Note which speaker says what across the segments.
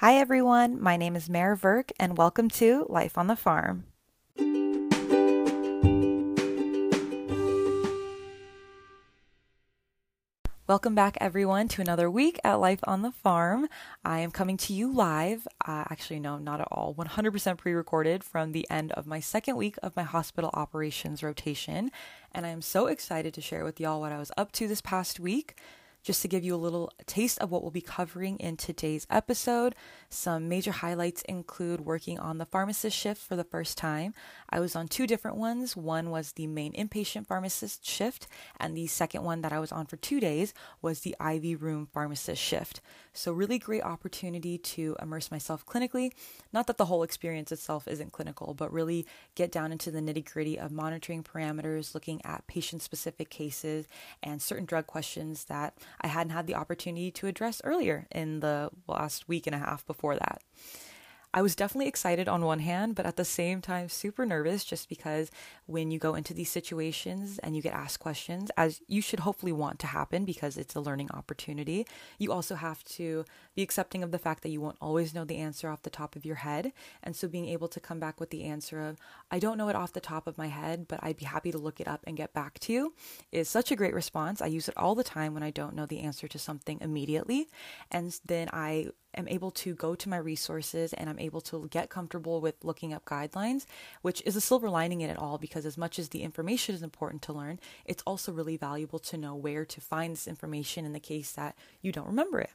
Speaker 1: Hi, everyone. My name is Mare Verk, and welcome to Life on the Farm. Welcome back, everyone, to another week at Life on the Farm. I am coming to you live. Uh, actually, no, not at all. 100% pre recorded from the end of my second week of my hospital operations rotation. And I am so excited to share with y'all what I was up to this past week just to give you a little taste of what we'll be covering in today's episode. Some major highlights include working on the pharmacist shift for the first time. I was on two different ones. One was the main inpatient pharmacist shift, and the second one that I was on for two days was the IV room pharmacist shift. So, really great opportunity to immerse myself clinically. Not that the whole experience itself isn't clinical, but really get down into the nitty gritty of monitoring parameters, looking at patient specific cases, and certain drug questions that I hadn't had the opportunity to address earlier in the last week and a half before that. I was definitely excited on one hand, but at the same time, super nervous just because when you go into these situations and you get asked questions, as you should hopefully want to happen because it's a learning opportunity, you also have to be accepting of the fact that you won't always know the answer off the top of your head. And so being able to come back with the answer of, I don't know it off the top of my head, but I'd be happy to look it up and get back to you is such a great response. I use it all the time when I don't know the answer to something immediately. And then I am able to go to my resources and I'm able to get comfortable with looking up guidelines, which is a silver lining in it all because as much as the information is important to learn, it's also really valuable to know where to find this information in the case that you don't remember it.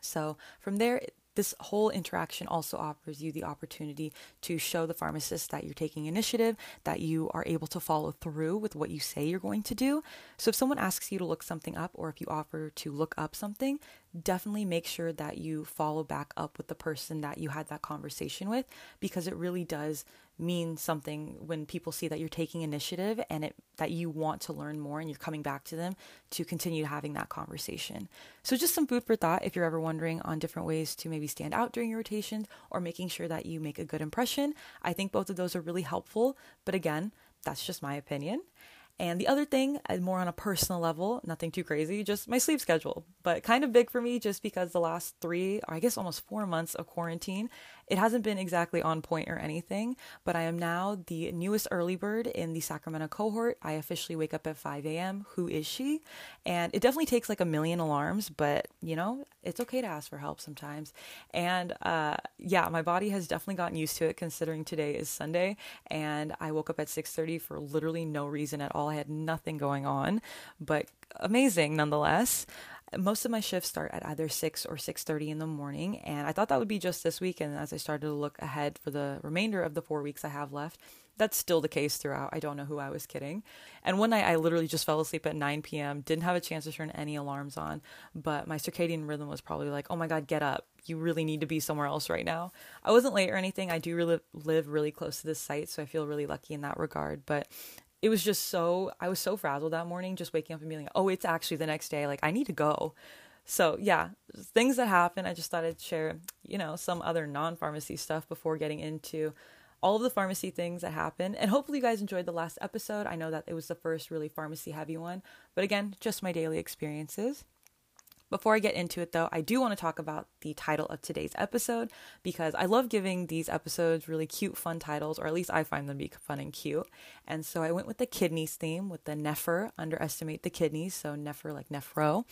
Speaker 1: So from there, this whole interaction also offers you the opportunity to show the pharmacist that you're taking initiative, that you are able to follow through with what you say you're going to do. So if someone asks you to look something up or if you offer to look up something, definitely make sure that you follow back up with the person that you had that conversation with because it really does mean something when people see that you're taking initiative and it that you want to learn more and you're coming back to them to continue having that conversation. So just some food for thought if you're ever wondering on different ways to maybe stand out during your rotations or making sure that you make a good impression. I think both of those are really helpful, but again, that's just my opinion. And the other thing, uh, more on a personal level, nothing too crazy, just my sleep schedule, but kind of big for me just because the last three, or I guess almost four months of quarantine it hasn't been exactly on point or anything, but I am now the newest early bird in the Sacramento cohort. I officially wake up at 5 a.m. Who is she? And it definitely takes like a million alarms, but you know, it's okay to ask for help sometimes. And uh, yeah, my body has definitely gotten used to it considering today is Sunday and I woke up at 6:30 for literally no reason at all. I had nothing going on, but amazing nonetheless most of my shifts start at either 6 or 6.30 in the morning and i thought that would be just this week and as i started to look ahead for the remainder of the four weeks i have left that's still the case throughout. I don't know who i was kidding. And one night i literally just fell asleep at 9 p.m didn't have a chance to turn any alarms on but my circadian rhythm was probably like oh my god get up. You really need to be somewhere else right now. I wasn't late or anything. I do really live really close to this site so i feel really lucky in that regard but it was just so I was so frazzled that morning just waking up and being like, "Oh, it's actually the next day. Like I need to go." So, yeah, things that happen. I just thought I'd share, you know, some other non-pharmacy stuff before getting into all of the pharmacy things that happen. And hopefully you guys enjoyed the last episode. I know that it was the first really pharmacy heavy one, but again, just my daily experiences. Before I get into it, though, I do want to talk about the title of today's episode because I love giving these episodes really cute, fun titles, or at least I find them to be fun and cute. And so I went with the kidneys theme with the Nephr, underestimate the kidneys, so Nephr like nephro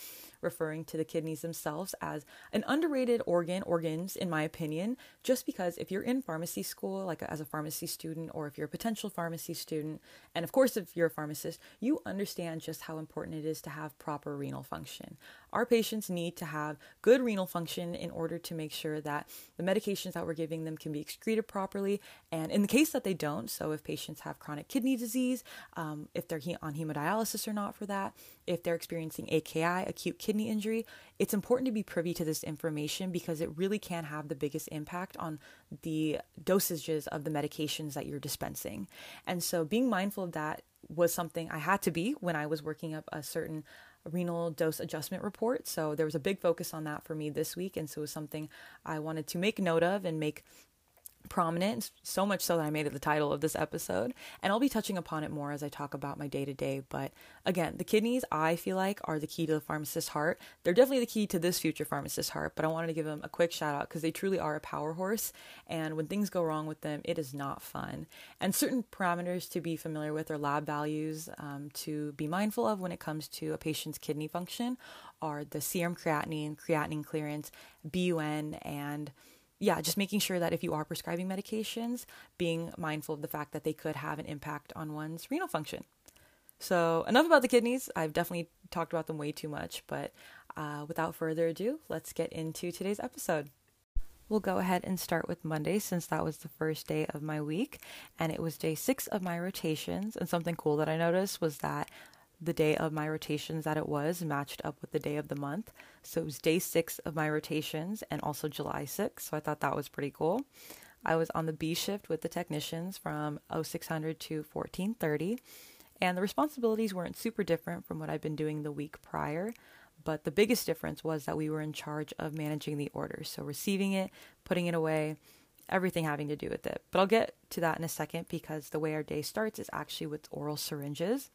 Speaker 1: referring to the kidneys themselves as an underrated organ, organs, in my opinion, just because if you're in pharmacy school, like as a pharmacy student, or if you're a potential pharmacy student, and of course, if you're a pharmacist, you understand just how important it is to have proper renal function. Our patients need to have good renal function in order to make sure that the medications that we're giving them can be excreted properly. And in the case that they don't, so if patients have chronic kidney disease, um, if they're on hemodialysis or not for that, if they're experiencing AKI, acute kidney injury, it's important to be privy to this information because it really can have the biggest impact on the dosages of the medications that you're dispensing. And so being mindful of that was something I had to be when I was working up a certain renal dose adjustment report. So there was a big focus on that for me this week. And so it was something I wanted to make note of and make prominent, so much so that I made it the title of this episode. And I'll be touching upon it more as I talk about my day to day. But again, the kidneys, I feel like, are the key to the pharmacist's heart. They're definitely the key to this future pharmacist's heart, but I wanted to give them a quick shout out because they truly are a power horse. And when things go wrong with them, it is not fun. And certain parameters to be familiar with or lab values um, to be mindful of when it comes to a patient's kidney function are the serum creatinine, creatinine clearance, BUN, and yeah, just making sure that if you are prescribing medications, being mindful of the fact that they could have an impact on one's renal function. So, enough about the kidneys. I've definitely talked about them way too much, but uh, without further ado, let's get into today's episode. We'll go ahead and start with Monday since that was the first day of my week and it was day six of my rotations. And something cool that I noticed was that the day of my rotations that it was matched up with the day of the month. So it was day six of my rotations and also July 6th. So I thought that was pretty cool. I was on the B shift with the technicians from 0600 to 1430. And the responsibilities weren't super different from what I'd been doing the week prior. But the biggest difference was that we were in charge of managing the orders. So receiving it, putting it away, everything having to do with it. But I'll get to that in a second because the way our day starts is actually with oral syringes.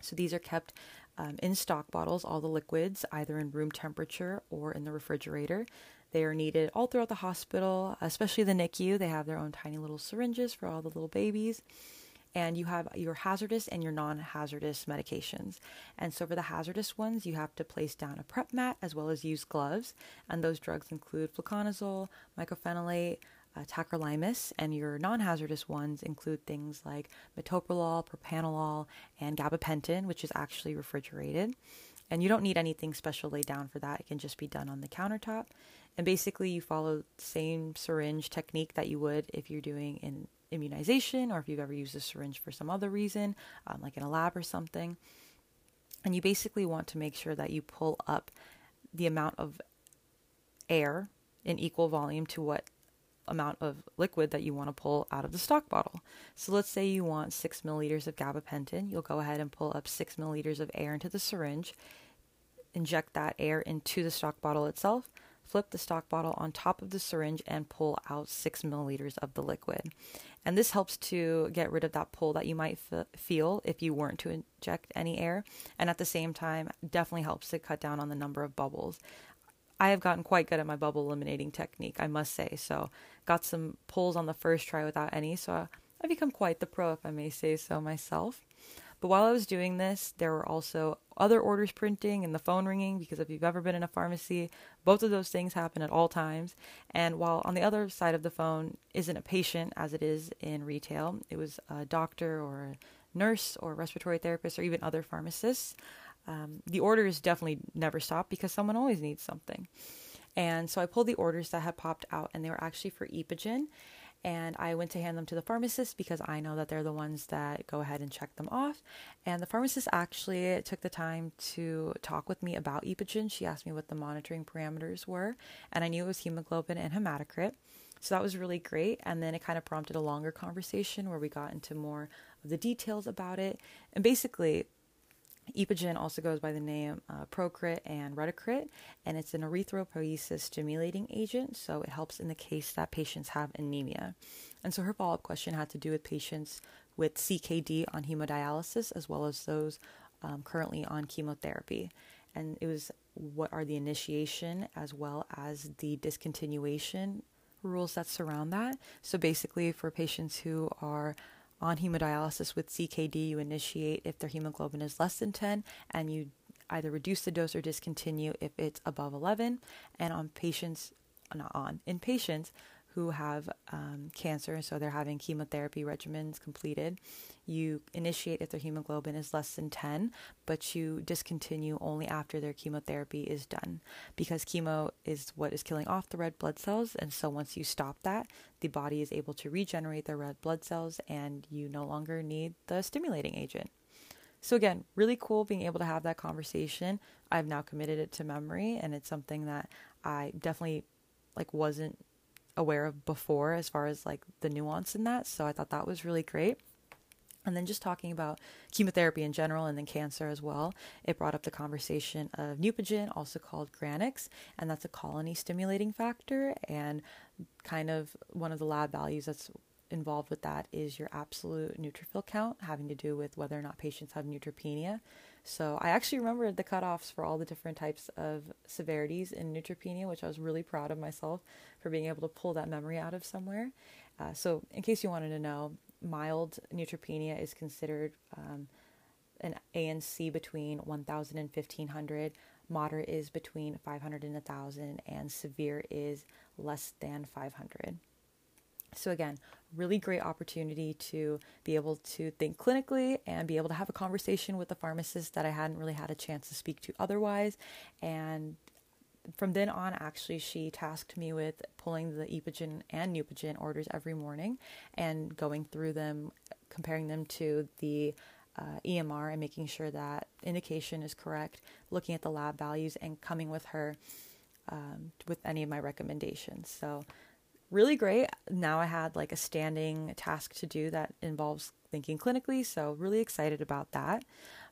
Speaker 1: So these are kept um, in stock bottles, all the liquids, either in room temperature or in the refrigerator. They are needed all throughout the hospital, especially the NICU. They have their own tiny little syringes for all the little babies. And you have your hazardous and your non hazardous medications. And so, for the hazardous ones, you have to place down a prep mat as well as use gloves. And those drugs include fluconazole, mycophenolate, uh, tacrolimus, and your non hazardous ones include things like metoprolol, propanolol, and gabapentin, which is actually refrigerated. And you don't need anything special laid down for that, it can just be done on the countertop. And basically, you follow the same syringe technique that you would if you're doing an immunization or if you've ever used a syringe for some other reason, um, like in a lab or something. And you basically want to make sure that you pull up the amount of air in equal volume to what amount of liquid that you want to pull out of the stock bottle. So let's say you want six milliliters of gabapentin. You'll go ahead and pull up six milliliters of air into the syringe, inject that air into the stock bottle itself, flip the stock bottle on top of the syringe, and pull out six milliliters of the liquid. And this helps to get rid of that pull that you might f- feel if you weren't to inject any air. And at the same time, definitely helps to cut down on the number of bubbles. I have gotten quite good at my bubble eliminating technique, I must say. So, got some pulls on the first try without any. So, I've become quite the pro, if I may say so myself. But while I was doing this, there were also other orders printing and the phone ringing because if you've ever been in a pharmacy, both of those things happen at all times. And while on the other side of the phone isn't a patient as it is in retail, it was a doctor or a nurse or a respiratory therapist or even other pharmacists um, the orders definitely never stop because someone always needs something. And so I pulled the orders that had popped out, and they were actually for Epogen. And I went to hand them to the pharmacist because I know that they're the ones that go ahead and check them off. And the pharmacist actually took the time to talk with me about Epogen. She asked me what the monitoring parameters were, and I knew it was hemoglobin and hematocrit. So that was really great. And then it kind of prompted a longer conversation where we got into more of the details about it. And basically, Epogen also goes by the name uh, Procrit and Retacrit, and it's an erythropoiesis stimulating agent, so it helps in the case that patients have anemia. And so her follow up question had to do with patients with CKD on hemodialysis as well as those um, currently on chemotherapy. And it was what are the initiation as well as the discontinuation rules that surround that. So basically, for patients who are on hemodialysis with CKD, you initiate if their hemoglobin is less than 10, and you either reduce the dose or discontinue if it's above 11. And on patients, not on, in patients who have um, cancer, so they're having chemotherapy regimens completed, you initiate if their hemoglobin is less than 10, but you discontinue only after their chemotherapy is done because chemo is what is killing off the red blood cells. And so once you stop that, the body is able to regenerate the red blood cells and you no longer need the stimulating agent. So again, really cool being able to have that conversation. I've now committed it to memory and it's something that I definitely like wasn't aware of before as far as like the nuance in that. So I thought that was really great. And then just talking about chemotherapy in general and then cancer as well, it brought up the conversation of Neupogen, also called Granix, and that's a colony stimulating factor. And kind of one of the lab values that's involved with that is your absolute neutrophil count, having to do with whether or not patients have neutropenia. So I actually remembered the cutoffs for all the different types of severities in neutropenia, which I was really proud of myself for being able to pull that memory out of somewhere. Uh, so, in case you wanted to know, mild neutropenia is considered um, an ANC between 1,000 and 1,500. Moderate is between 500 and 1,000, and severe is less than 500. So, again, really great opportunity to be able to think clinically and be able to have a conversation with a pharmacist that I hadn't really had a chance to speak to otherwise. And from then on, actually, she tasked me with pulling the Epogen and Neupogen orders every morning and going through them, comparing them to the uh, EMR and making sure that indication is correct, looking at the lab values, and coming with her um, with any of my recommendations. So, really great. Now I had like a standing task to do that involves thinking clinically, so really excited about that.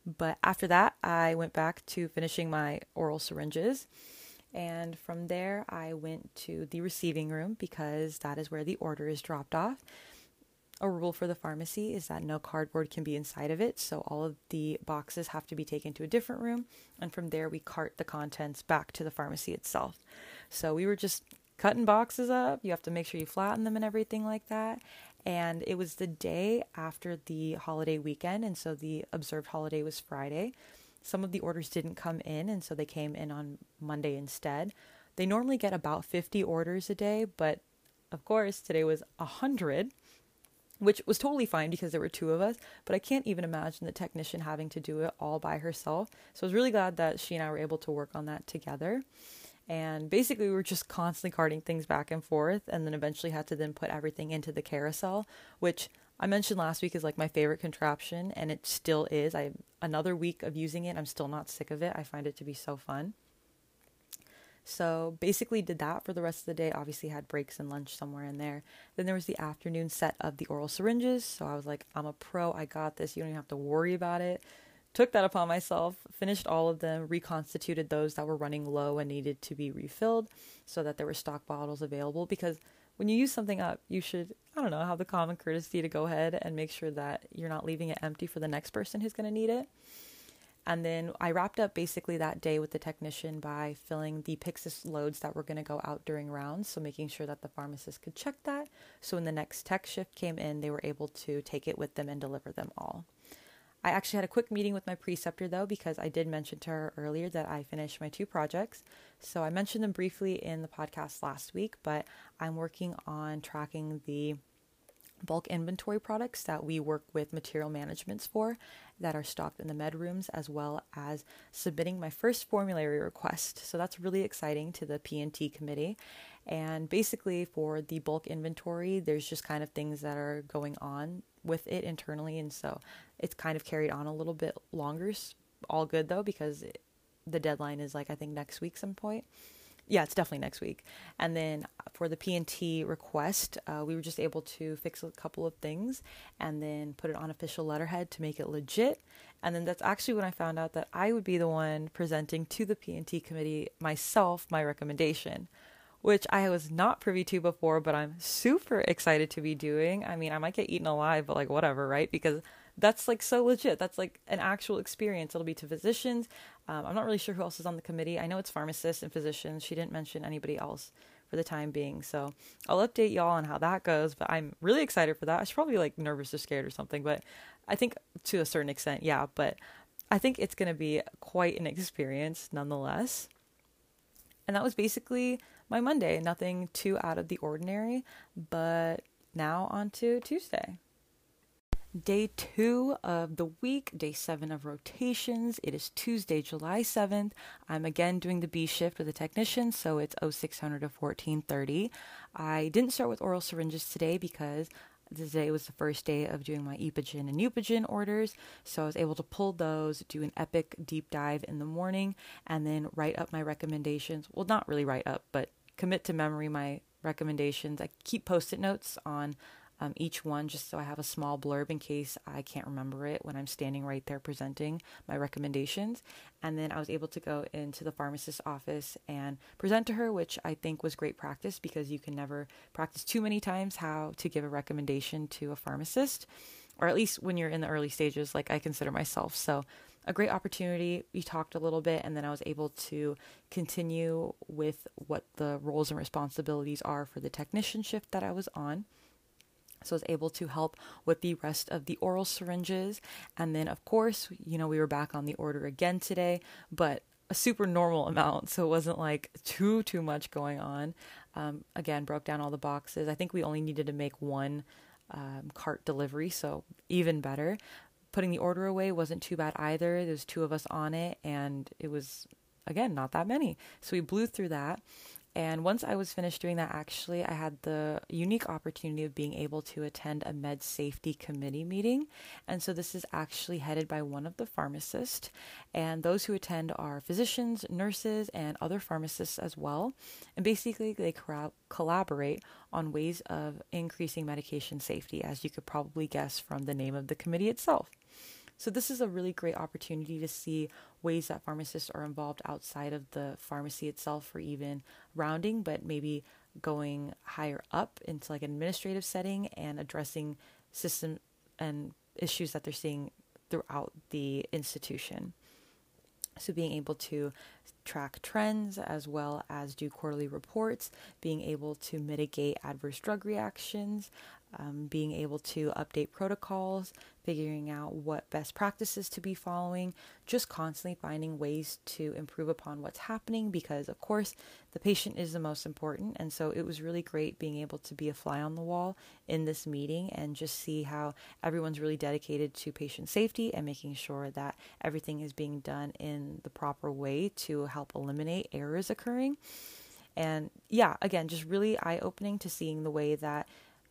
Speaker 1: But after that, I went back to finishing my oral syringes. And from there, I went to the receiving room because that is where the order is dropped off. A rule for the pharmacy is that no cardboard can be inside of it, so all of the boxes have to be taken to a different room, and from there we cart the contents back to the pharmacy itself. So we were just cutting boxes up, you have to make sure you flatten them and everything like that. And it was the day after the holiday weekend, and so the observed holiday was Friday. Some of the orders didn't come in, and so they came in on Monday instead. They normally get about 50 orders a day, but of course, today was 100, which was totally fine because there were two of us. But I can't even imagine the technician having to do it all by herself. So I was really glad that she and I were able to work on that together. And basically, we were just constantly carting things back and forth, and then eventually had to then put everything into the carousel, which I mentioned last week is like my favorite contraption, and it still is. I another week of using it. I'm still not sick of it. I find it to be so fun. So basically, did that for the rest of the day. Obviously, had breaks and lunch somewhere in there. Then there was the afternoon set of the oral syringes. So I was like, I'm a pro. I got this. You don't even have to worry about it. Took that upon myself. Finished all of them. Reconstituted those that were running low and needed to be refilled, so that there were stock bottles available because when you use something up, you should, I don't know, have the common courtesy to go ahead and make sure that you're not leaving it empty for the next person who's going to need it. And then I wrapped up basically that day with the technician by filling the Pyxis loads that were going to go out during rounds. So making sure that the pharmacist could check that. So when the next tech shift came in, they were able to take it with them and deliver them all. I actually had a quick meeting with my preceptor though, because I did mention to her earlier that I finished my two projects. So I mentioned them briefly in the podcast last week, but I'm working on tracking the bulk inventory products that we work with material managements for that are stocked in the med rooms as well as submitting my first formulary request. So that's really exciting to the p&t committee. And basically for the bulk inventory there's just kind of things that are going on with it internally. And so it's kind of carried on a little bit longer. All good though, because it, the deadline is like I think next week some point. Yeah, it's definitely next week. And then for the P&T request, uh, we were just able to fix a couple of things and then put it on official letterhead to make it legit. And then that's actually when I found out that I would be the one presenting to the P&T committee myself my recommendation, which I was not privy to before, but I'm super excited to be doing. I mean, I might get eaten alive, but like whatever, right? Because that's like so legit. That's like an actual experience. It'll be to physicians. Um, I'm not really sure who else is on the committee. I know it's pharmacists and physicians. She didn't mention anybody else for the time being. So I'll update y'all on how that goes. But I'm really excited for that. I should probably like nervous or scared or something. But I think to a certain extent, yeah. But I think it's going to be quite an experience nonetheless. And that was basically my Monday. Nothing too out of the ordinary. But now on to Tuesday. Day two of the week, day seven of rotations. It is Tuesday, July 7th. I'm again doing the B shift with a technician, so it's 0600 to 1430. I didn't start with oral syringes today because today was the first day of doing my Epogen and Neupogen orders, so I was able to pull those, do an epic deep dive in the morning, and then write up my recommendations. Well, not really write up, but commit to memory my recommendations. I keep post it notes on um, each one just so I have a small blurb in case I can't remember it when I'm standing right there presenting my recommendations. And then I was able to go into the pharmacist's office and present to her, which I think was great practice because you can never practice too many times how to give a recommendation to a pharmacist, or at least when you're in the early stages, like I consider myself. So a great opportunity. We talked a little bit, and then I was able to continue with what the roles and responsibilities are for the technician shift that I was on. So I was able to help with the rest of the oral syringes. And then, of course, you know, we were back on the order again today, but a super normal amount. So it wasn't like too, too much going on. Um, again, broke down all the boxes. I think we only needed to make one um, cart delivery, so even better putting the order away wasn't too bad either. There's two of us on it, and it was, again, not that many. So we blew through that. And once I was finished doing that, actually, I had the unique opportunity of being able to attend a med safety committee meeting. And so this is actually headed by one of the pharmacists. And those who attend are physicians, nurses, and other pharmacists as well. And basically, they collaborate on ways of increasing medication safety, as you could probably guess from the name of the committee itself. So, this is a really great opportunity to see ways that pharmacists are involved outside of the pharmacy itself or even rounding, but maybe going higher up into like an administrative setting and addressing system and issues that they're seeing throughout the institution. So, being able to track trends as well as do quarterly reports, being able to mitigate adverse drug reactions, um, being able to update protocols, figuring out what best practices to be following, just constantly finding ways to improve upon what's happening because, of course, the patient is the most important. And so it was really great being able to be a fly on the wall in this meeting and just see how everyone's really dedicated to patient safety and making sure that everything is being done in the proper way to help eliminate errors occurring. And yeah, again, just really eye opening to seeing the way that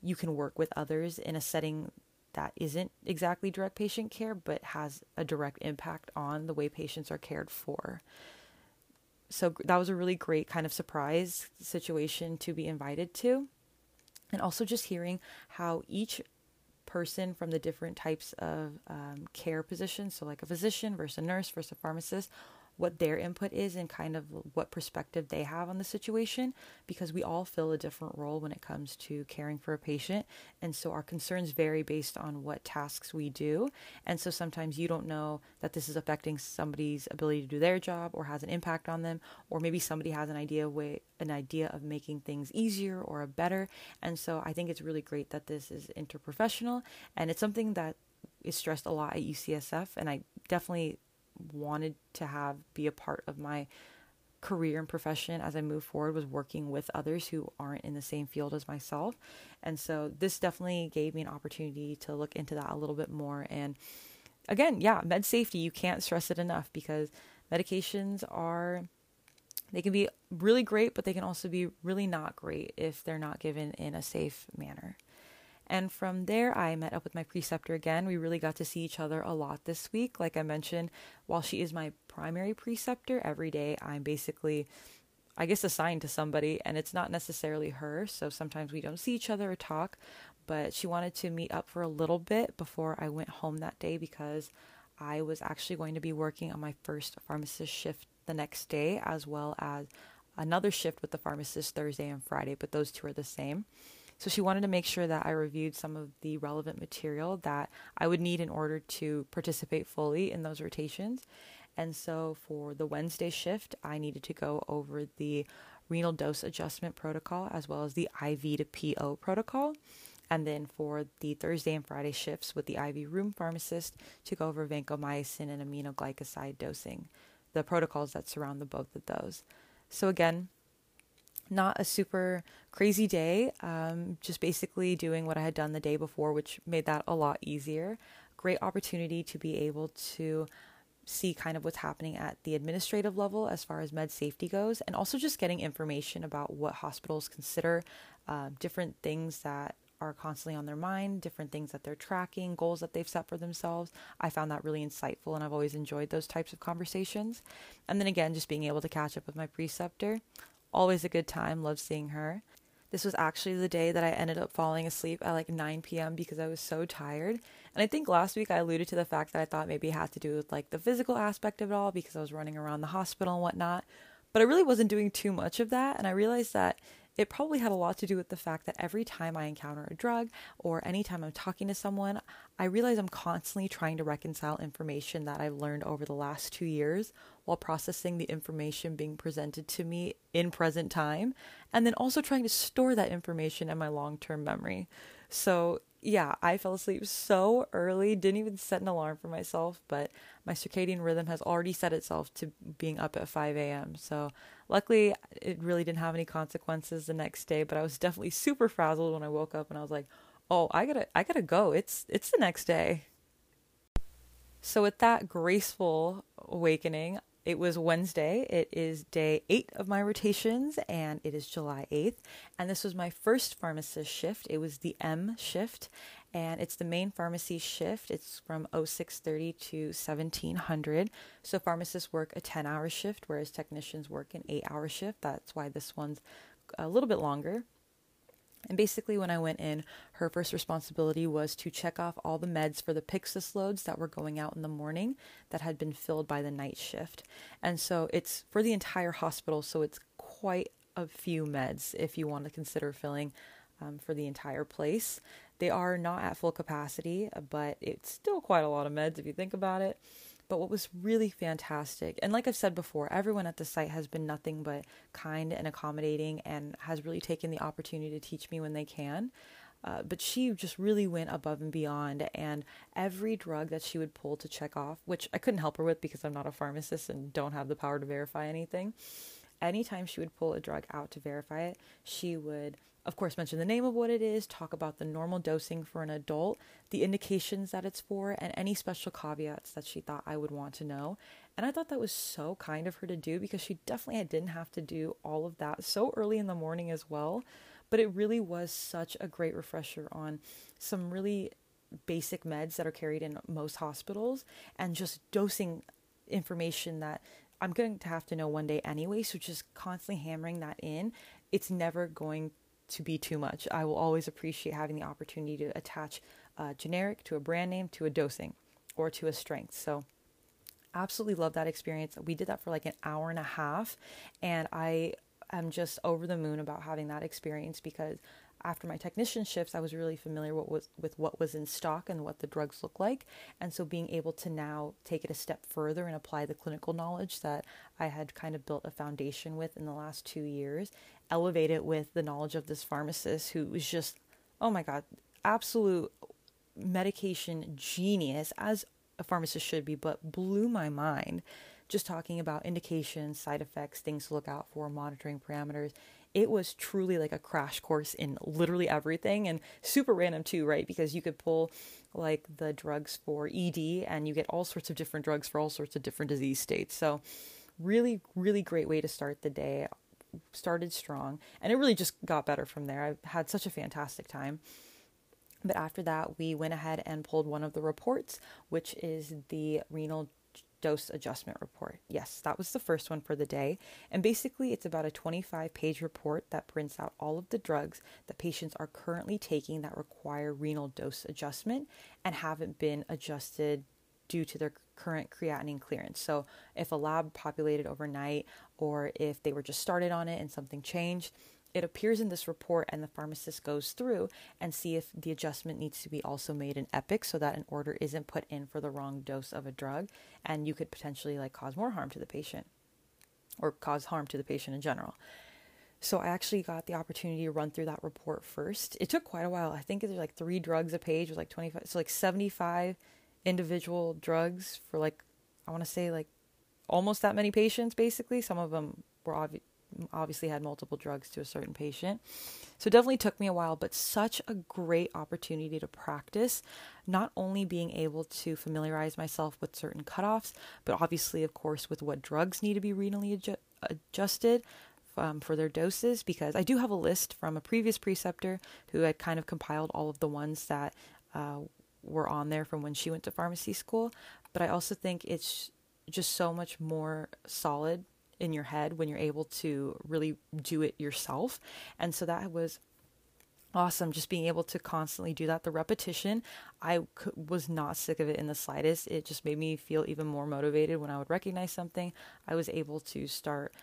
Speaker 1: you can work with others in a setting that isn't exactly direct patient care but has a direct impact on the way patients are cared for. So that was a really great kind of surprise situation to be invited to. And also just hearing how each person from the different types of um, care positions, so like a physician versus a nurse versus a pharmacist, what their input is and kind of what perspective they have on the situation because we all fill a different role when it comes to caring for a patient. And so our concerns vary based on what tasks we do. And so sometimes you don't know that this is affecting somebody's ability to do their job or has an impact on them, or maybe somebody has an idea way an idea of making things easier or a better. And so I think it's really great that this is interprofessional and it's something that is stressed a lot at UCSF and I definitely wanted to have be a part of my career and profession as I move forward was working with others who aren't in the same field as myself. And so this definitely gave me an opportunity to look into that a little bit more. And again, yeah, med safety, you can't stress it enough because medications are they can be really great, but they can also be really not great if they're not given in a safe manner. And from there, I met up with my preceptor again. We really got to see each other a lot this week. Like I mentioned, while she is my primary preceptor, every day I'm basically, I guess, assigned to somebody, and it's not necessarily her. So sometimes we don't see each other or talk. But she wanted to meet up for a little bit before I went home that day because I was actually going to be working on my first pharmacist shift the next day, as well as another shift with the pharmacist Thursday and Friday, but those two are the same. So she wanted to make sure that I reviewed some of the relevant material that I would need in order to participate fully in those rotations. And so for the Wednesday shift, I needed to go over the renal dose adjustment protocol as well as the IV to PO protocol. And then for the Thursday and Friday shifts with the IV room pharmacist to go over vancomycin and aminoglycoside dosing, the protocols that surround the both of those. So again, not a super crazy day, um, just basically doing what I had done the day before, which made that a lot easier. Great opportunity to be able to see kind of what's happening at the administrative level as far as med safety goes, and also just getting information about what hospitals consider uh, different things that are constantly on their mind, different things that they're tracking, goals that they've set for themselves. I found that really insightful, and I've always enjoyed those types of conversations. And then again, just being able to catch up with my preceptor always a good time. Love seeing her. This was actually the day that I ended up falling asleep at like 9 p.m. because I was so tired. And I think last week I alluded to the fact that I thought maybe it had to do with like the physical aspect of it all because I was running around the hospital and whatnot. But I really wasn't doing too much of that. And I realized that it probably had a lot to do with the fact that every time I encounter a drug or anytime I'm talking to someone, I realize I'm constantly trying to reconcile information that I've learned over the last two years while processing the information being presented to me in present time, and then also trying to store that information in my long term memory. So yeah, I fell asleep so early, didn't even set an alarm for myself, but my circadian rhythm has already set itself to being up at 5 a.m. So, luckily, it really didn't have any consequences the next day, but I was definitely super frazzled when I woke up and I was like, "Oh, I got to I got to go. It's it's the next day." So, with that graceful awakening, it was Wednesday. It is day eight of my rotations, and it is July 8th. And this was my first pharmacist shift. It was the M shift, and it's the main pharmacy shift. It's from 0630 to 1700. So pharmacists work a 10 hour shift, whereas technicians work an 8 hour shift. That's why this one's a little bit longer. And basically, when I went in, her first responsibility was to check off all the meds for the Pyxis loads that were going out in the morning that had been filled by the night shift. And so it's for the entire hospital, so it's quite a few meds if you want to consider filling um, for the entire place. They are not at full capacity, but it's still quite a lot of meds if you think about it. But what was really fantastic, and like I've said before, everyone at the site has been nothing but kind and accommodating and has really taken the opportunity to teach me when they can. Uh, but she just really went above and beyond, and every drug that she would pull to check off, which I couldn't help her with because I'm not a pharmacist and don't have the power to verify anything. Anytime she would pull a drug out to verify it, she would of course, mention the name of what it is, talk about the normal dosing for an adult, the indications that it's for, and any special caveats that she thought I would want to know. And I thought that was so kind of her to do because she definitely didn't have to do all of that so early in the morning as well. But it really was such a great refresher on some really basic meds that are carried in most hospitals and just dosing information that I'm going to have to know one day anyway. So just constantly hammering that in, it's never going to be too much. I will always appreciate having the opportunity to attach a generic to a brand name to a dosing or to a strength. So, absolutely love that experience. We did that for like an hour and a half, and I am just over the moon about having that experience because after my technician shifts, I was really familiar what was, with what was in stock and what the drugs look like. And so being able to now take it a step further and apply the clinical knowledge that I had kind of built a foundation with in the last two years, elevate it with the knowledge of this pharmacist who was just, oh my God, absolute medication genius, as a pharmacist should be, but blew my mind just talking about indications, side effects, things to look out for, monitoring parameters it was truly like a crash course in literally everything and super random too, right? Because you could pull like the drugs for ED and you get all sorts of different drugs for all sorts of different disease states. So, really, really great way to start the day. Started strong and it really just got better from there. I had such a fantastic time. But after that, we went ahead and pulled one of the reports, which is the renal dose adjustment report. Yes, that was the first one for the day. And basically, it's about a 25 page report that prints out all of the drugs that patients are currently taking that require renal dose adjustment and haven't been adjusted due to their current creatinine clearance. So, if a lab populated overnight or if they were just started on it and something changed, it appears in this report and the pharmacist goes through and see if the adjustment needs to be also made in epic so that an order isn't put in for the wrong dose of a drug and you could potentially like cause more harm to the patient or cause harm to the patient in general. So i actually got the opportunity to run through that report first. It took quite a while. I think there's like three drugs a page. With like 25 so like 75 individual drugs for like i want to say like almost that many patients basically some of them were obvi- obviously had multiple drugs to a certain patient. So it definitely took me a while, but such a great opportunity to practice, not only being able to familiarize myself with certain cutoffs, but obviously, of course, with what drugs need to be renally adju- adjusted. Um, for their doses, because I do have a list from a previous preceptor who had kind of compiled all of the ones that uh, were on there from when she went to pharmacy school. But I also think it's just so much more solid in your head when you're able to really do it yourself. And so that was awesome just being able to constantly do that. The repetition i was not sick of it in the slightest. It just made me feel even more motivated when i would recognize something. I was able to start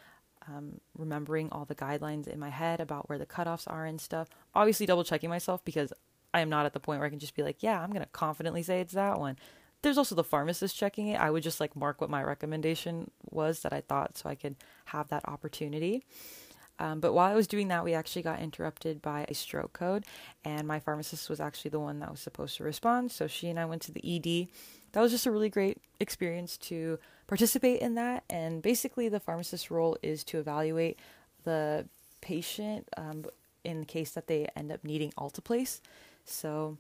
Speaker 1: um, remembering all the guidelines in my head about where the cutoffs are and stuff. Obviously double checking myself because i am not at the point where i can just be like yeah i'm going to confidently say it's that one there's also the pharmacist checking it i would just like mark what my recommendation was that i thought so i could have that opportunity um, but while I was doing that, we actually got interrupted by a stroke code, and my pharmacist was actually the one that was supposed to respond. So she and I went to the ED. That was just a really great experience to participate in that. And basically, the pharmacist's role is to evaluate the patient um, in case that they end up needing alteplase. So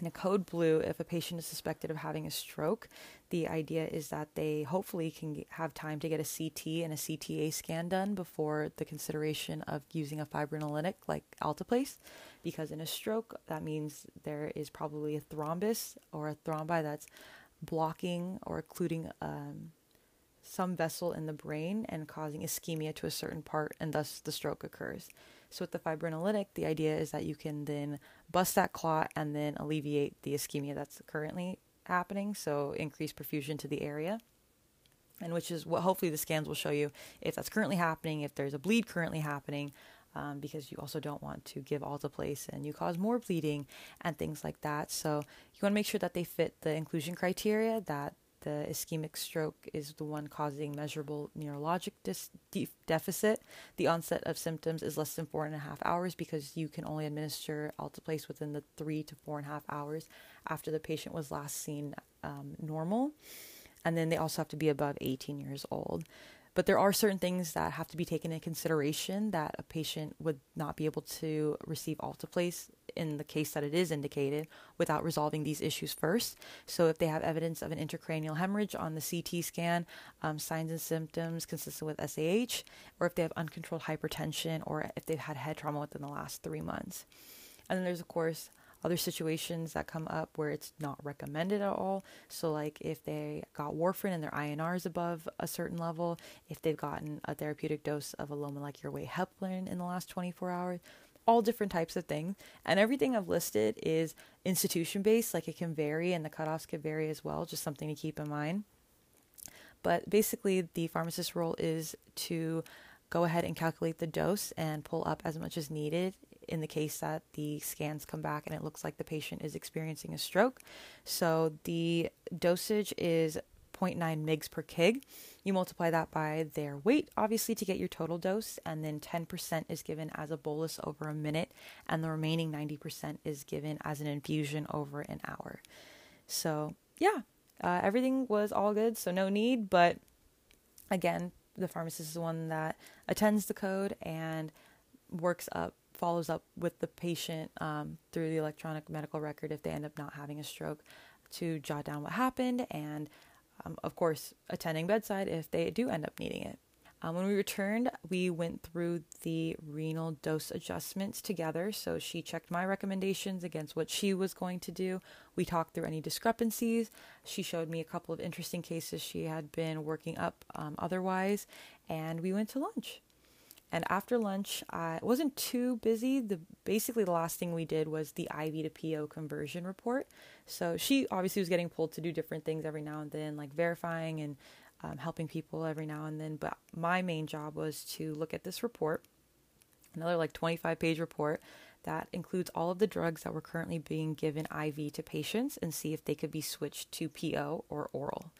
Speaker 1: in a code blue, if a patient is suspected of having a stroke, the idea is that they hopefully can have time to get a CT and a CTA scan done before the consideration of using a fibrinolytic like alteplase. Because in a stroke, that means there is probably a thrombus or a thrombi that's blocking or occluding um, some vessel in the brain and causing ischemia to a certain part, and thus the stroke occurs. So with the fibrinolytic, the idea is that you can then bust that clot and then alleviate the ischemia that's currently happening, so increase perfusion to the area. And which is what hopefully the scans will show you if that's currently happening, if there's a bleed currently happening, um, because you also don't want to give alteplase and you cause more bleeding and things like that. So you want to make sure that they fit the inclusion criteria that the ischemic stroke is the one causing measurable neurologic dis- de- deficit. The onset of symptoms is less than four and a half hours because you can only administer alteplase within the three to four and a half hours after the patient was last seen um, normal. And then they also have to be above 18 years old. But there are certain things that have to be taken into consideration that a patient would not be able to receive alteplase in the case that it is indicated without resolving these issues first. So, if they have evidence of an intracranial hemorrhage on the CT scan, um, signs and symptoms consistent with SAH, or if they have uncontrolled hypertension, or if they've had head trauma within the last three months. And then there's, of course, other situations that come up where it's not recommended at all. So, like if they got warfarin and their INR is above a certain level, if they've gotten a therapeutic dose of a low molecular weight heparin in the last 24 hours, all different types of things. And everything I've listed is institution based, like it can vary and the cutoffs can vary as well, just something to keep in mind. But basically, the pharmacist's role is to go ahead and calculate the dose and pull up as much as needed in the case that the scans come back and it looks like the patient is experiencing a stroke. So the dosage is 0.9 mgs per kg. You multiply that by their weight, obviously, to get your total dose, and then 10% is given as a bolus over a minute, and the remaining 90% is given as an infusion over an hour. So, yeah, uh, everything was all good, so no need, but again, the pharmacist is the one that attends the code and works up follows up with the patient um, through the electronic medical record if they end up not having a stroke to jot down what happened and um, of course, attending bedside if they do end up needing it. Um, when we returned, we went through the renal dose adjustments together. So she checked my recommendations against what she was going to do. We talked through any discrepancies. She showed me a couple of interesting cases she had been working up um, otherwise, and we went to lunch. And after lunch, I wasn't too busy. The basically the last thing we did was the IV to PO conversion report. So she obviously was getting pulled to do different things every now and then, like verifying and um, helping people every now and then. But my main job was to look at this report, another like 25 page report that includes all of the drugs that were currently being given IV to patients and see if they could be switched to PO or oral.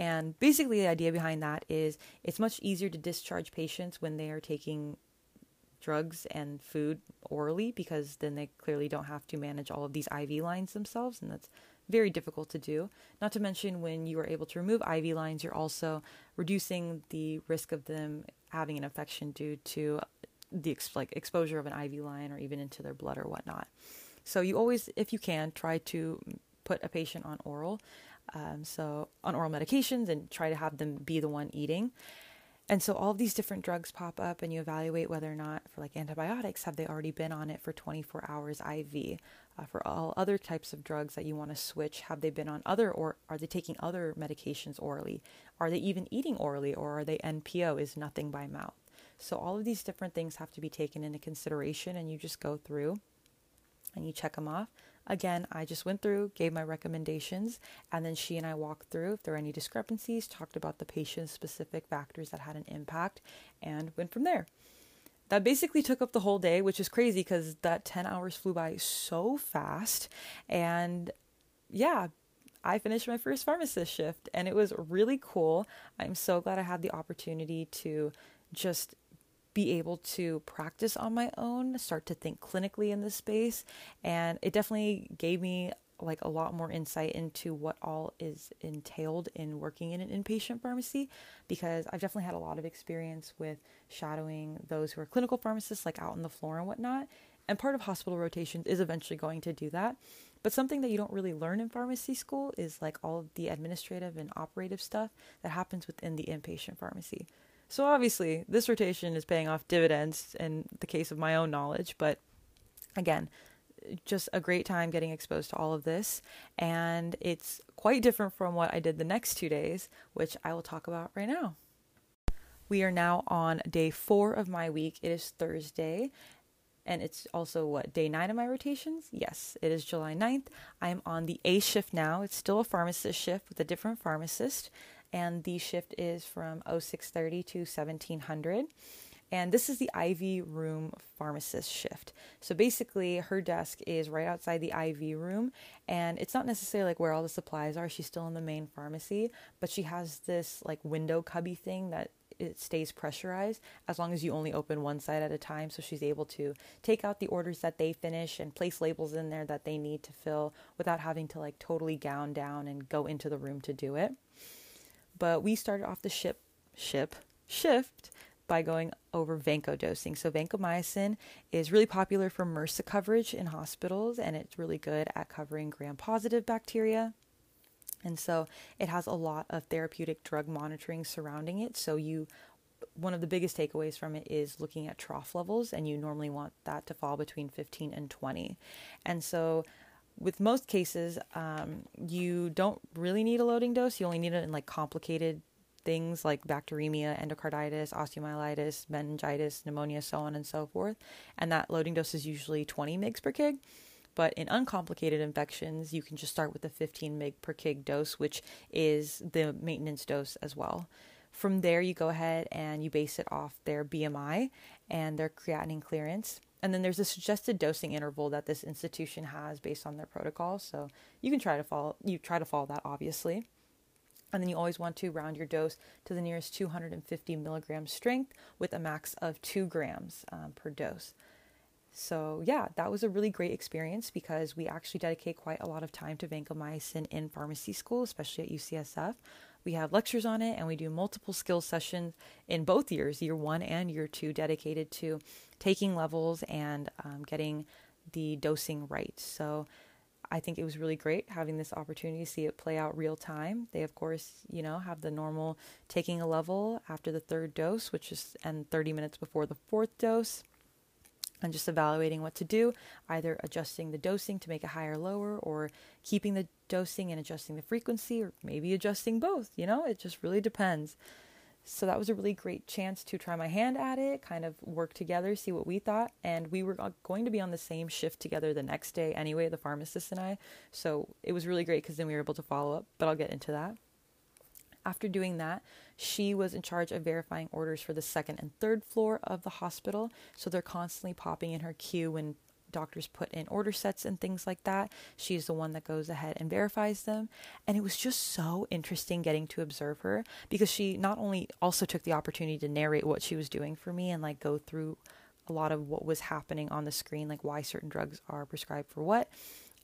Speaker 1: And basically, the idea behind that is it's much easier to discharge patients when they are taking drugs and food orally because then they clearly don't have to manage all of these IV lines themselves, and that's very difficult to do. Not to mention, when you are able to remove IV lines, you're also reducing the risk of them having an infection due to the ex- like exposure of an IV line or even into their blood or whatnot. So you always, if you can, try to put a patient on oral um, so on oral medications and try to have them be the one eating. And so all these different drugs pop up, and you evaluate whether or not, for like antibiotics, have they already been on it for 24 hours IV? Uh, for all other types of drugs that you want to switch, have they been on other, or are they taking other medications orally? Are they even eating orally, or are they NPO, is nothing by mouth? So all of these different things have to be taken into consideration, and you just go through and you check them off. Again, I just went through, gave my recommendations, and then she and I walked through if there were any discrepancies, talked about the patient specific factors that had an impact, and went from there. That basically took up the whole day, which is crazy because that 10 hours flew by so fast. And yeah, I finished my first pharmacist shift and it was really cool. I'm so glad I had the opportunity to just be able to practice on my own, start to think clinically in this space. And it definitely gave me like a lot more insight into what all is entailed in working in an inpatient pharmacy because I've definitely had a lot of experience with shadowing those who are clinical pharmacists, like out on the floor and whatnot. And part of hospital rotations is eventually going to do that. But something that you don't really learn in pharmacy school is like all of the administrative and operative stuff that happens within the inpatient pharmacy. So obviously, this rotation is paying off dividends in the case of my own knowledge, but again, just a great time getting exposed to all of this. And it's quite different from what I did the next two days, which I will talk about right now. We are now on day four of my week. It is Thursday. And it's also what, day nine of my rotations? Yes, it is July 9th. I'm on the A shift now. It's still a pharmacist shift with a different pharmacist and the shift is from 0630 to 1700 and this is the IV room pharmacist shift. So basically, her desk is right outside the IV room, and it's not necessarily like where all the supplies are. She's still in the main pharmacy, but she has this like window cubby thing that it stays pressurized as long as you only open one side at a time. So she's able to take out the orders that they finish and place labels in there that they need to fill without having to like totally gown down and go into the room to do it. But we started off the ship ship shift by going over vancomycin. So vancomycin is really popular for MRSA coverage in hospitals, and it's really good at covering gram-positive bacteria. And so it has a lot of therapeutic drug monitoring surrounding it. So you one of the biggest takeaways from it is looking at trough levels, and you normally want that to fall between 15 and 20. And so with most cases, um, you don't really need a loading dose. You only need it in like complicated things like bacteremia, endocarditis, osteomyelitis, meningitis, pneumonia, so on and so forth. And that loading dose is usually 20 mg per kg. But in uncomplicated infections, you can just start with the 15 mg per kg dose, which is the maintenance dose as well. From there, you go ahead and you base it off their BMI and their creatinine clearance. And then there's a suggested dosing interval that this institution has based on their protocol. So you can try to follow you try to follow that obviously. And then you always want to round your dose to the nearest 250 milligram strength with a max of two grams um, per dose. So, yeah, that was a really great experience because we actually dedicate quite a lot of time to vancomycin in pharmacy school, especially at UCSF. We have lectures on it and we do multiple skill sessions in both years, year one and year two, dedicated to taking levels and um, getting the dosing right. So I think it was really great having this opportunity to see it play out real time. They, of course, you know, have the normal taking a level after the third dose, which is and 30 minutes before the fourth dose and just evaluating what to do, either adjusting the dosing to make it higher or lower, or keeping the dosing and adjusting the frequency, or maybe adjusting both. You know, it just really depends. So that was a really great chance to try my hand at it, kind of work together, see what we thought. And we were going to be on the same shift together the next day anyway, the pharmacist and I. So it was really great because then we were able to follow up, but I'll get into that. After doing that, she was in charge of verifying orders for the second and third floor of the hospital. So they're constantly popping in her queue when doctors put in order sets and things like that. She's the one that goes ahead and verifies them. And it was just so interesting getting to observe her because she not only also took the opportunity to narrate what she was doing for me and like go through a lot of what was happening on the screen, like why certain drugs are prescribed for what,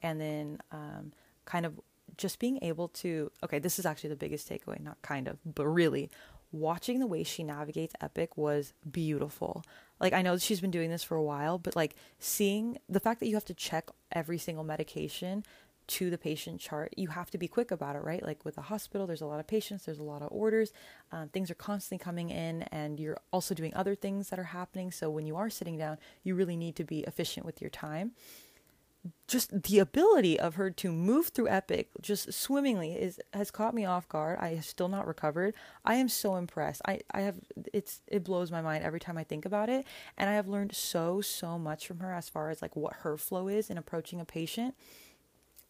Speaker 1: and then um, kind of just being able to okay this is actually the biggest takeaway not kind of but really watching the way she navigates epic was beautiful like i know she's been doing this for a while but like seeing the fact that you have to check every single medication to the patient chart, you have to be quick about it, right? Like with a hospital, there's a lot of patients, there's a lot of orders, um, things are constantly coming in, and you're also doing other things that are happening. So when you are sitting down, you really need to be efficient with your time. Just the ability of her to move through Epic just swimmingly is has caught me off guard. I have still not recovered. I am so impressed. I, I have it's it blows my mind every time I think about it. And I have learned so, so much from her as far as like what her flow is in approaching a patient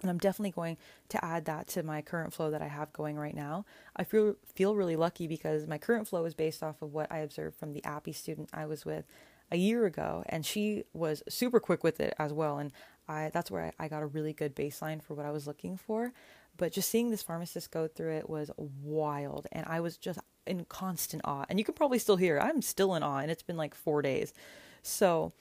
Speaker 1: and I'm definitely going to add that to my current flow that I have going right now. I feel feel really lucky because my current flow is based off of what I observed from the APPE student I was with a year ago, and she was super quick with it as well. And I that's where I, I got a really good baseline for what I was looking for. But just seeing this pharmacist go through it was wild, and I was just in constant awe. And you can probably still hear I'm still in awe, and it's been like four days. So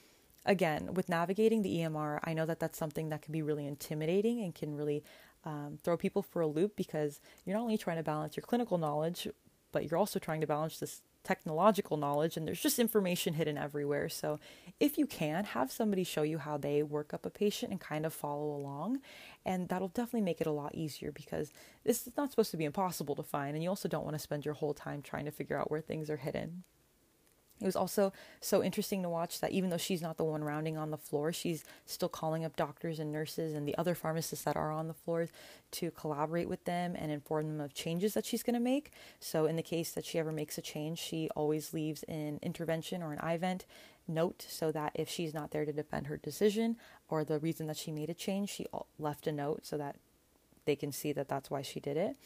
Speaker 1: again, with navigating the EMR, I know that that's something that can be really intimidating and can really um, throw people for a loop because you're not only trying to balance your clinical knowledge, but you're also trying to balance this technological knowledge, and there's just information hidden everywhere. So, if you can, have somebody show you how they work up a patient and kind of follow along, and that'll definitely make it a lot easier because this is not supposed to be impossible to find, and you also don't want to spend your whole time trying to figure out where things are hidden. It was also so interesting to watch that even though she's not the one rounding on the floor, she's still calling up doctors and nurses and the other pharmacists that are on the floors to collaborate with them and inform them of changes that she's going to make. So, in the case that she ever makes a change, she always leaves an intervention or an IVent note so that if she's not there to defend her decision or the reason that she made a change, she left a note so that they can see that that's why she did it.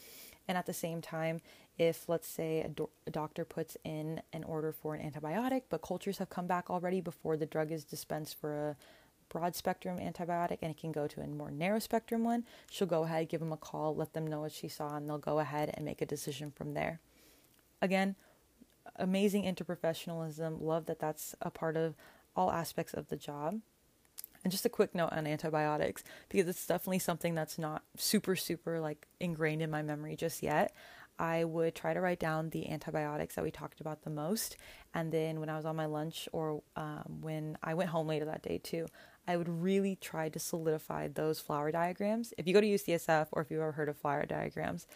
Speaker 1: And at the same time, if let's say a, do- a, doctor puts in an order for an antibiotic, but cultures have come back already before the drug is dispensed for a broad spectrum antibiotic and it can go to a more narrow spectrum one, she'll go ahead, give them a call, let them know what she saw, and they'll go ahead and make a decision from there. Again, amazing interprofessionalism. Love that that's a part of all aspects of the job. And just a quick note on antibiotics because it's definitely something that's not super, super like ingrained in my memory just yet. I would try to write down the antibiotics that we talked about the most. And then when I was on my lunch or um, when I went home later that day too, I would really try to solidify those flower diagrams. If you go to UCSF or if you've ever heard of flower diagrams,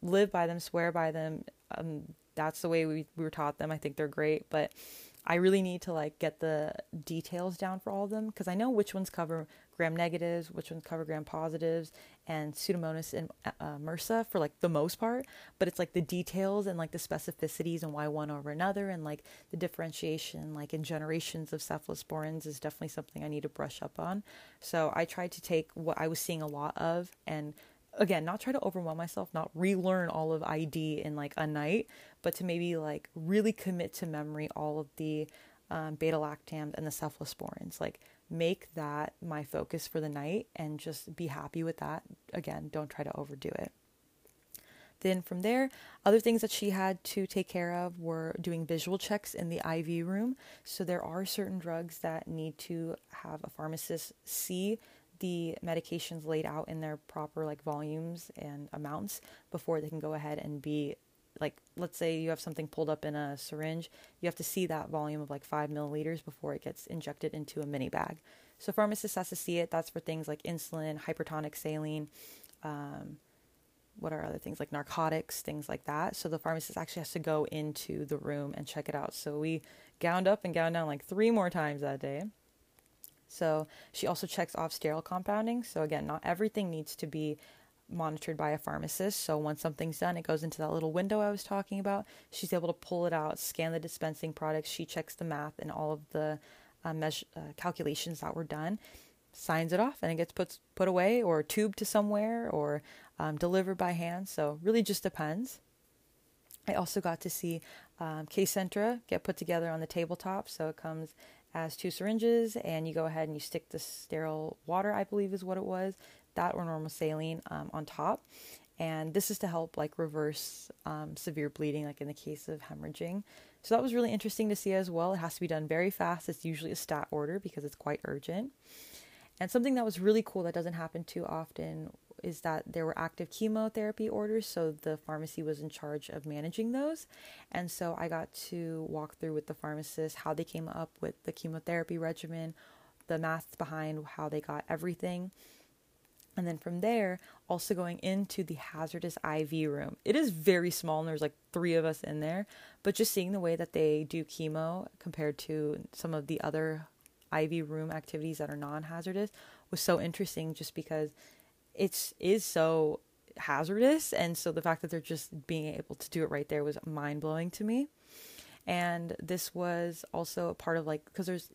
Speaker 1: live by them, swear by them. Um, that's the way we, we were taught them. I think they're great. But I really need to like get the details down for all of them because I know which ones cover gram negatives, which ones cover gram positives, and Pseudomonas and uh, MRSA for like the most part. But it's like the details and like the specificities and why one over another and like the differentiation, like in generations of cephalosporins, is definitely something I need to brush up on. So I tried to take what I was seeing a lot of and again not try to overwhelm myself not relearn all of id in like a night but to maybe like really commit to memory all of the um, beta lactams and the cephalosporins. Like make that my focus for the night and just be happy with that. Again don't try to overdo it. Then from there other things that she had to take care of were doing visual checks in the iv room. So there are certain drugs that need to have a pharmacist see the medications laid out in their proper like volumes and amounts before they can go ahead and be like let's say you have something pulled up in a syringe you have to see that volume of like five milliliters before it gets injected into a mini bag. So pharmacist has to see it. That's for things like insulin hypertonic saline um, what are other things like narcotics things like that. So the pharmacist actually has to go into the room and check it out. So we gowned up and gowned down like three more times that day so she also checks off sterile compounding. So again, not everything needs to be monitored by a pharmacist. So once something's done, it goes into that little window I was talking about. She's able to pull it out, scan the dispensing products. She checks the math and all of the uh, measure, uh, calculations that were done, signs it off, and it gets put put away or tubed to somewhere or um, delivered by hand. So really just depends. I also got to see um, Kcentra get put together on the tabletop. So it comes as two syringes, and you go ahead and you stick the sterile water, I believe is what it was, that or normal saline um, on top. And this is to help like reverse um, severe bleeding, like in the case of hemorrhaging. So that was really interesting to see as well. It has to be done very fast. It's usually a stat order because it's quite urgent. And something that was really cool that doesn't happen too often is that there were active chemotherapy orders, so the pharmacy was in charge of managing those. And so I got to walk through with the pharmacist how they came up with the chemotherapy regimen, the math behind how they got everything. And then from there, also going into the hazardous IV room. It is very small, and there's like three of us in there. But just seeing the way that they do chemo compared to some of the other IV room activities that are non hazardous was so interesting just because it's is so hazardous. And so the fact that they're just being able to do it right there was mind blowing to me. And this was also a part of like, because there's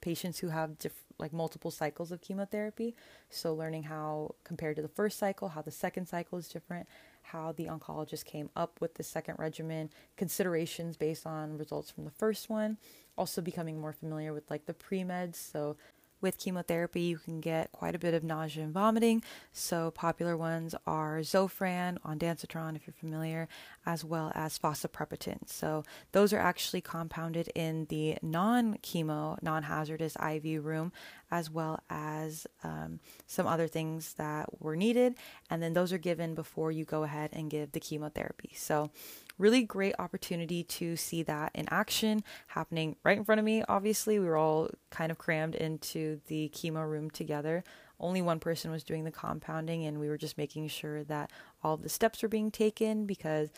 Speaker 1: patients who have diff- like multiple cycles of chemotherapy. So learning how compared to the first cycle, how the second cycle is different, how the oncologist came up with the second regimen, considerations based on results from the first one, also becoming more familiar with like the pre-meds, so with chemotherapy, you can get quite a bit of nausea and vomiting. So, popular ones are Zofran, ondansetron, if you're familiar, as well as fosaprepitant. So, those are actually compounded in the non chemo, non hazardous IV room, as well as um, some other things that were needed. And then those are given before you go ahead and give the chemotherapy. So, really great opportunity to see that in action happening right in front of me. Obviously, we were all kind of crammed into the chemo room together. Only one person was doing the compounding, and we were just making sure that all the steps were being taken because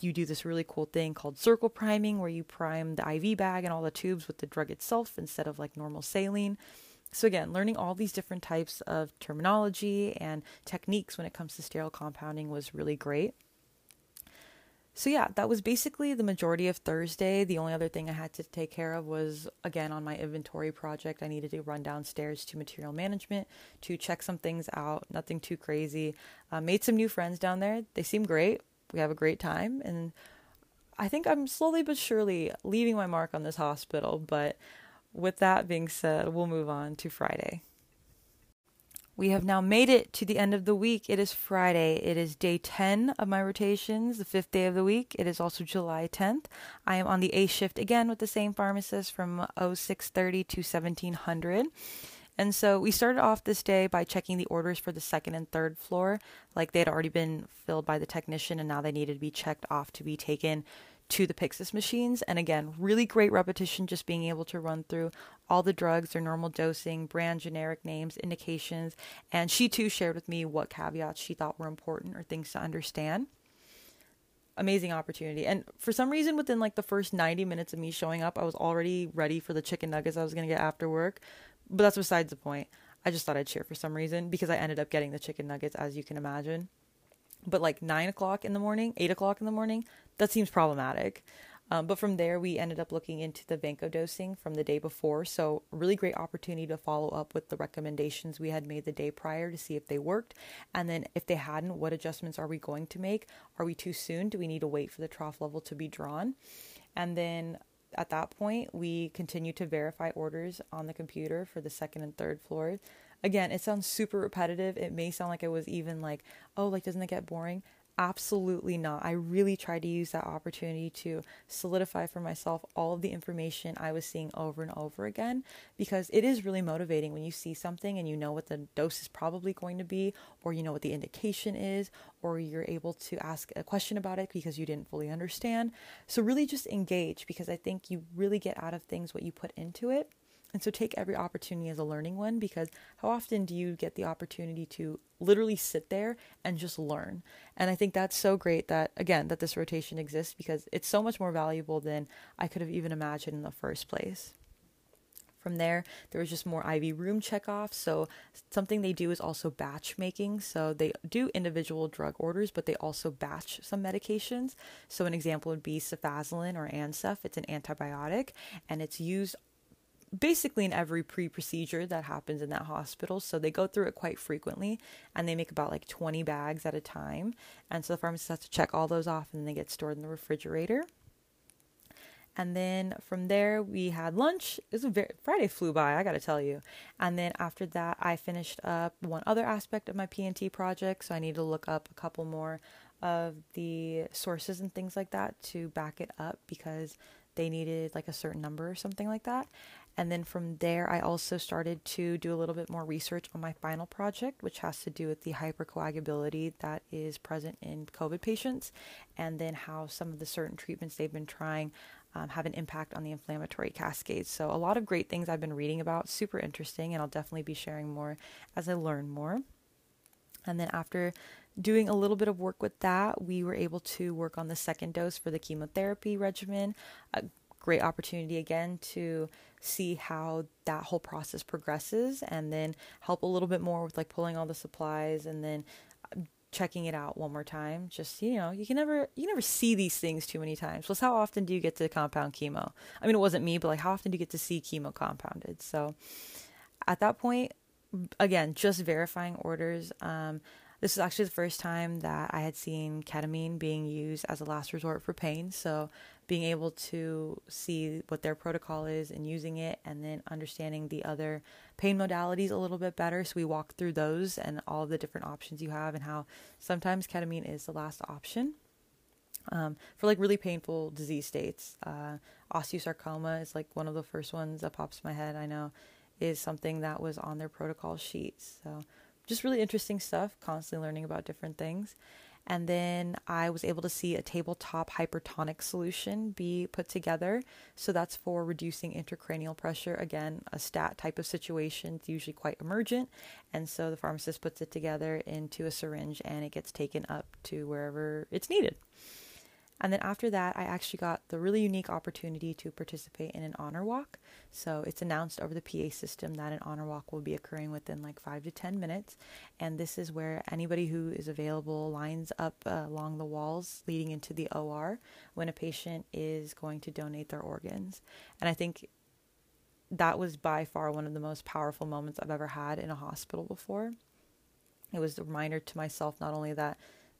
Speaker 1: you do this really cool thing called circle priming where you prime the IV bag and all the tubes with the drug itself instead of like normal saline. So, again, learning all these different types of terminology and techniques when it comes to sterile compounding was really great. So, yeah, that was basically the majority of Thursday. The only other thing I had to take care of was, again, on my inventory project, I needed to run downstairs to material management to check some things out. Nothing too crazy. Uh, made some new friends down there. They seem great. We have a great time. And I think I'm slowly but surely leaving my mark on this hospital. But with that being said, we'll move on to Friday. We have now made it to the end of the week. It is Friday. It is day 10 of my rotations, the fifth day of the week. It is also July 10th. I am on the A shift again with the same pharmacist from 0630 to 1700. And so we started off this day by checking the orders for the second and third floor. Like they had already been filled by the technician and now they needed to be checked off to be taken to the Pyxis machines. And again, really great repetition, just being able to run through all the drugs, their normal dosing, brand generic names, indications. And she too shared with me what caveats she thought were important or things to understand. Amazing opportunity. And for some reason, within like the first 90 minutes of me showing up, I was already ready for the chicken nuggets I was going to get after work. But that's besides the point. I just thought I'd share for some reason because I ended up getting the chicken nuggets, as you can imagine but like nine o'clock in the morning, eight o'clock in the morning, that seems problematic. Um, but from there, we ended up looking into the Vanco dosing from the day before. So, really great opportunity to follow up with the recommendations we had made the day prior to see if they worked. And then, if they hadn't, what adjustments are we going to make? Are we too soon? Do we need to wait for the trough level to be drawn? And then at that point, we continue to verify orders on the computer for the second and third floors again, it sounds super repetitive. It may sound like it was even like, oh, like, doesn't it get boring? Absolutely not. I really tried to use that opportunity to solidify for myself all of the information I was seeing over and over again because it is really motivating when you see something and you know what the dose is probably going to be, or you know what the indication is, or you're able to ask a question about it because you didn't fully understand. So, really just engage because I think you really get out of things what you put into it. And so take every opportunity as a learning one because how often do you get the opportunity to literally sit there and just learn? And I think that's so great that, again, that this rotation exists because it's so much more valuable than I could have even imagined in the first place. From there, there was just more IV room checkoff. So, something they do is also batch making. So, they do individual drug orders, but they also batch some medications. So, an example would be cefazolin or Ancef. It's an antibiotic and it's used basically in every pre procedure that happens in that hospital. So they go through it quite frequently and they make about like 20 bags at a time. And so the pharmacist has to check all those off and they get stored in the refrigerator. And then from there, we had lunch. It was a very, Friday flew by, I gotta tell you. And then after that, I finished up one other aspect of my P&T project. So I need to look up a couple more of the sources and things like that to back it up because they needed like a certain number or something like that. And then from there, I also started to do a little bit more research on my final project, which has to do with the hypercoagulability that is present in COVID patients, and then how some of the certain treatments they've been trying um, have an impact on the inflammatory cascade. So, a lot of great things I've been reading about, super interesting, and I'll definitely be sharing more as I learn more. And then after doing a little bit of work with that, we were able to work on the second dose for the chemotherapy regimen. Great opportunity again to see how that whole process progresses and then help a little bit more with like pulling all the supplies and then uh, checking it out one more time. Just you know you can never you never see these things too many times. Plus how often do you get to compound chemo? I mean it wasn't me but like how often do you get to see chemo compounded? So at that point again just verifying orders um, this is actually the first time that I had seen ketamine being used as a last resort for pain. So, being able to see what their protocol is and using it, and then understanding the other pain modalities a little bit better. So, we walk through those and all the different options you have, and how sometimes ketamine is the last option. Um, for like really painful disease states, uh, osteosarcoma is like one of the first ones that pops my head. I know is something that was on their protocol sheets. So just really interesting stuff, constantly learning about different things. And then I was able to see a tabletop hypertonic solution be put together. So that's for reducing intracranial pressure. Again, a stat type of situation. It's usually quite emergent. And so the pharmacist puts it together into a syringe and it gets taken up to wherever it's needed. And then after that, I actually got the really unique opportunity to participate in an honor walk. So it's announced over the PA system that an honor walk will be occurring within like five to 10 minutes. And this is where anybody who is available lines up uh, along the walls leading into the OR when a patient is going to donate their organs. And I think that was by far one of the most powerful moments I've ever had in a hospital before. It was a reminder to myself not only that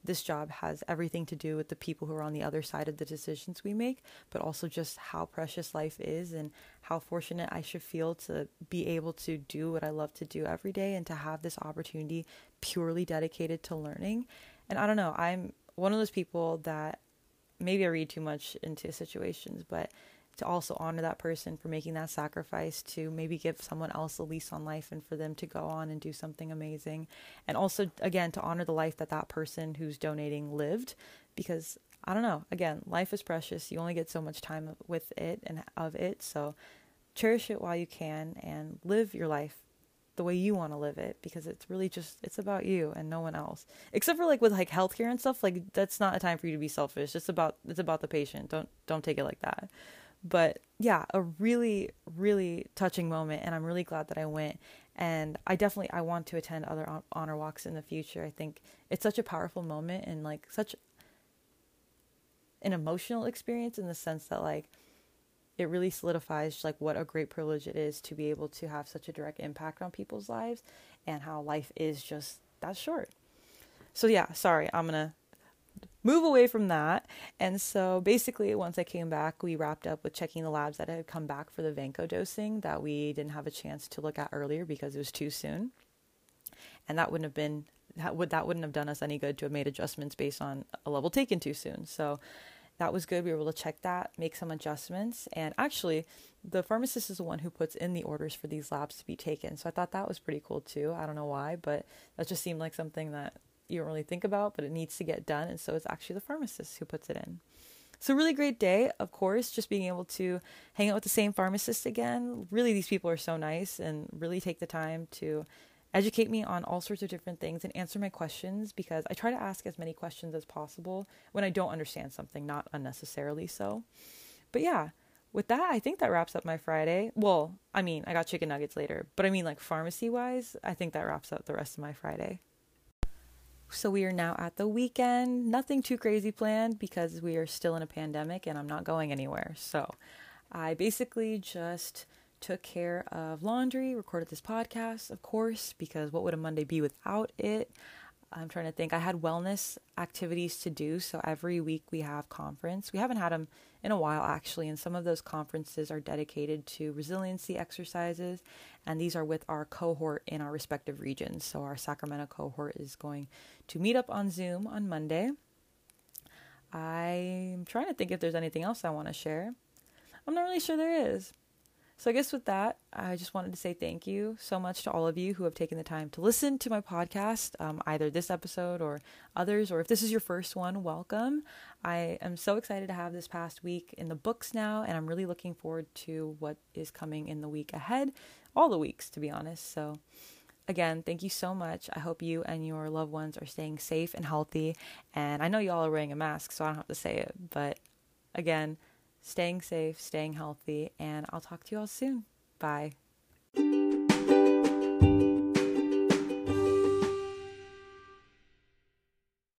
Speaker 1: this job has everything to do with the people who are on the other side of the decisions we make, but also just how precious life is and how fortunate I should feel to be able to do what I love to do every day and to have this opportunity purely dedicated to learning. And I don't know, I'm one of those people that maybe I read too much into situations, but to also honor that person for making that sacrifice to maybe give someone else a lease on life and for them to go on and do something amazing. And also again to honor the life that that person who's donating lived because i don't know again life is precious. You only get so much time with it and of it. So cherish it while you can and live your life the way you want to live it because it's really just it's about you and no one else. Except for like with like healthcare and stuff like that's not a time for you to be selfish. It's about it's about the patient. Don't don't take it like that but yeah, a really, really touching moment, and I'm really glad that I went. And I definitely I want to attend other honor walks in the future. I think it's such a powerful moment and like such an emotional experience in the sense that like it really solidifies like what a great privilege it is to be able to have such a direct impact on people's lives and how life is just that short. So yeah, sorry, I'm going to move away from that. And so basically, once I came back, we wrapped up with checking the labs that had come back for the Vanco dosing that we didn't have a chance to look at earlier because it was too soon. And that wouldn't have been that would that wouldn't have done us any good to have made adjustments based on a level taken too soon. So that was good. We were able to check that, make some adjustments, and actually, the pharmacist is the one who puts in the orders for these labs to be taken. So I thought that was pretty cool too. I don't know why, but that just seemed like something that you don't really think about, but it needs to get done. And so it's actually the pharmacist who puts it in. So, really great day, of course, just being able to hang out with the same pharmacist again. Really, these people are so nice and really take the time to educate me on all sorts of different things and answer my questions because I try to ask as many questions as possible when I don't understand something, not unnecessarily so. But yeah, with that, I think that wraps up my Friday. Well, I mean, I got chicken nuggets later, but I mean, like pharmacy wise, I think that wraps up the rest of my Friday. So we are now at the weekend. Nothing too crazy planned because we are still in a pandemic and I'm not going anywhere. So I basically just took care of laundry, recorded this podcast, of course, because what would a Monday be without it? I'm trying to think. I had wellness activities to do. So every week we have conference. We haven't had them in a while actually, and some of those conferences are dedicated to resiliency exercises, and these are with our cohort in our respective regions. So our Sacramento cohort is going to meet up on Zoom on Monday. I'm trying to think if there's anything else I want to share. I'm not really sure there is. So, I guess with that, I just wanted to say thank you so much to all of you who have taken the time to listen to my podcast, um, either this episode or others, or if this is your first one, welcome. I am so excited to have this past week in the books now, and I'm really looking forward to what is coming in the week ahead, all the weeks, to be honest. So, again, thank you so much. I hope you and your loved ones are staying safe and healthy. And I know y'all are wearing a mask, so I don't have to say it, but again, staying safe, staying healthy, and I'll talk to you all soon. Bye.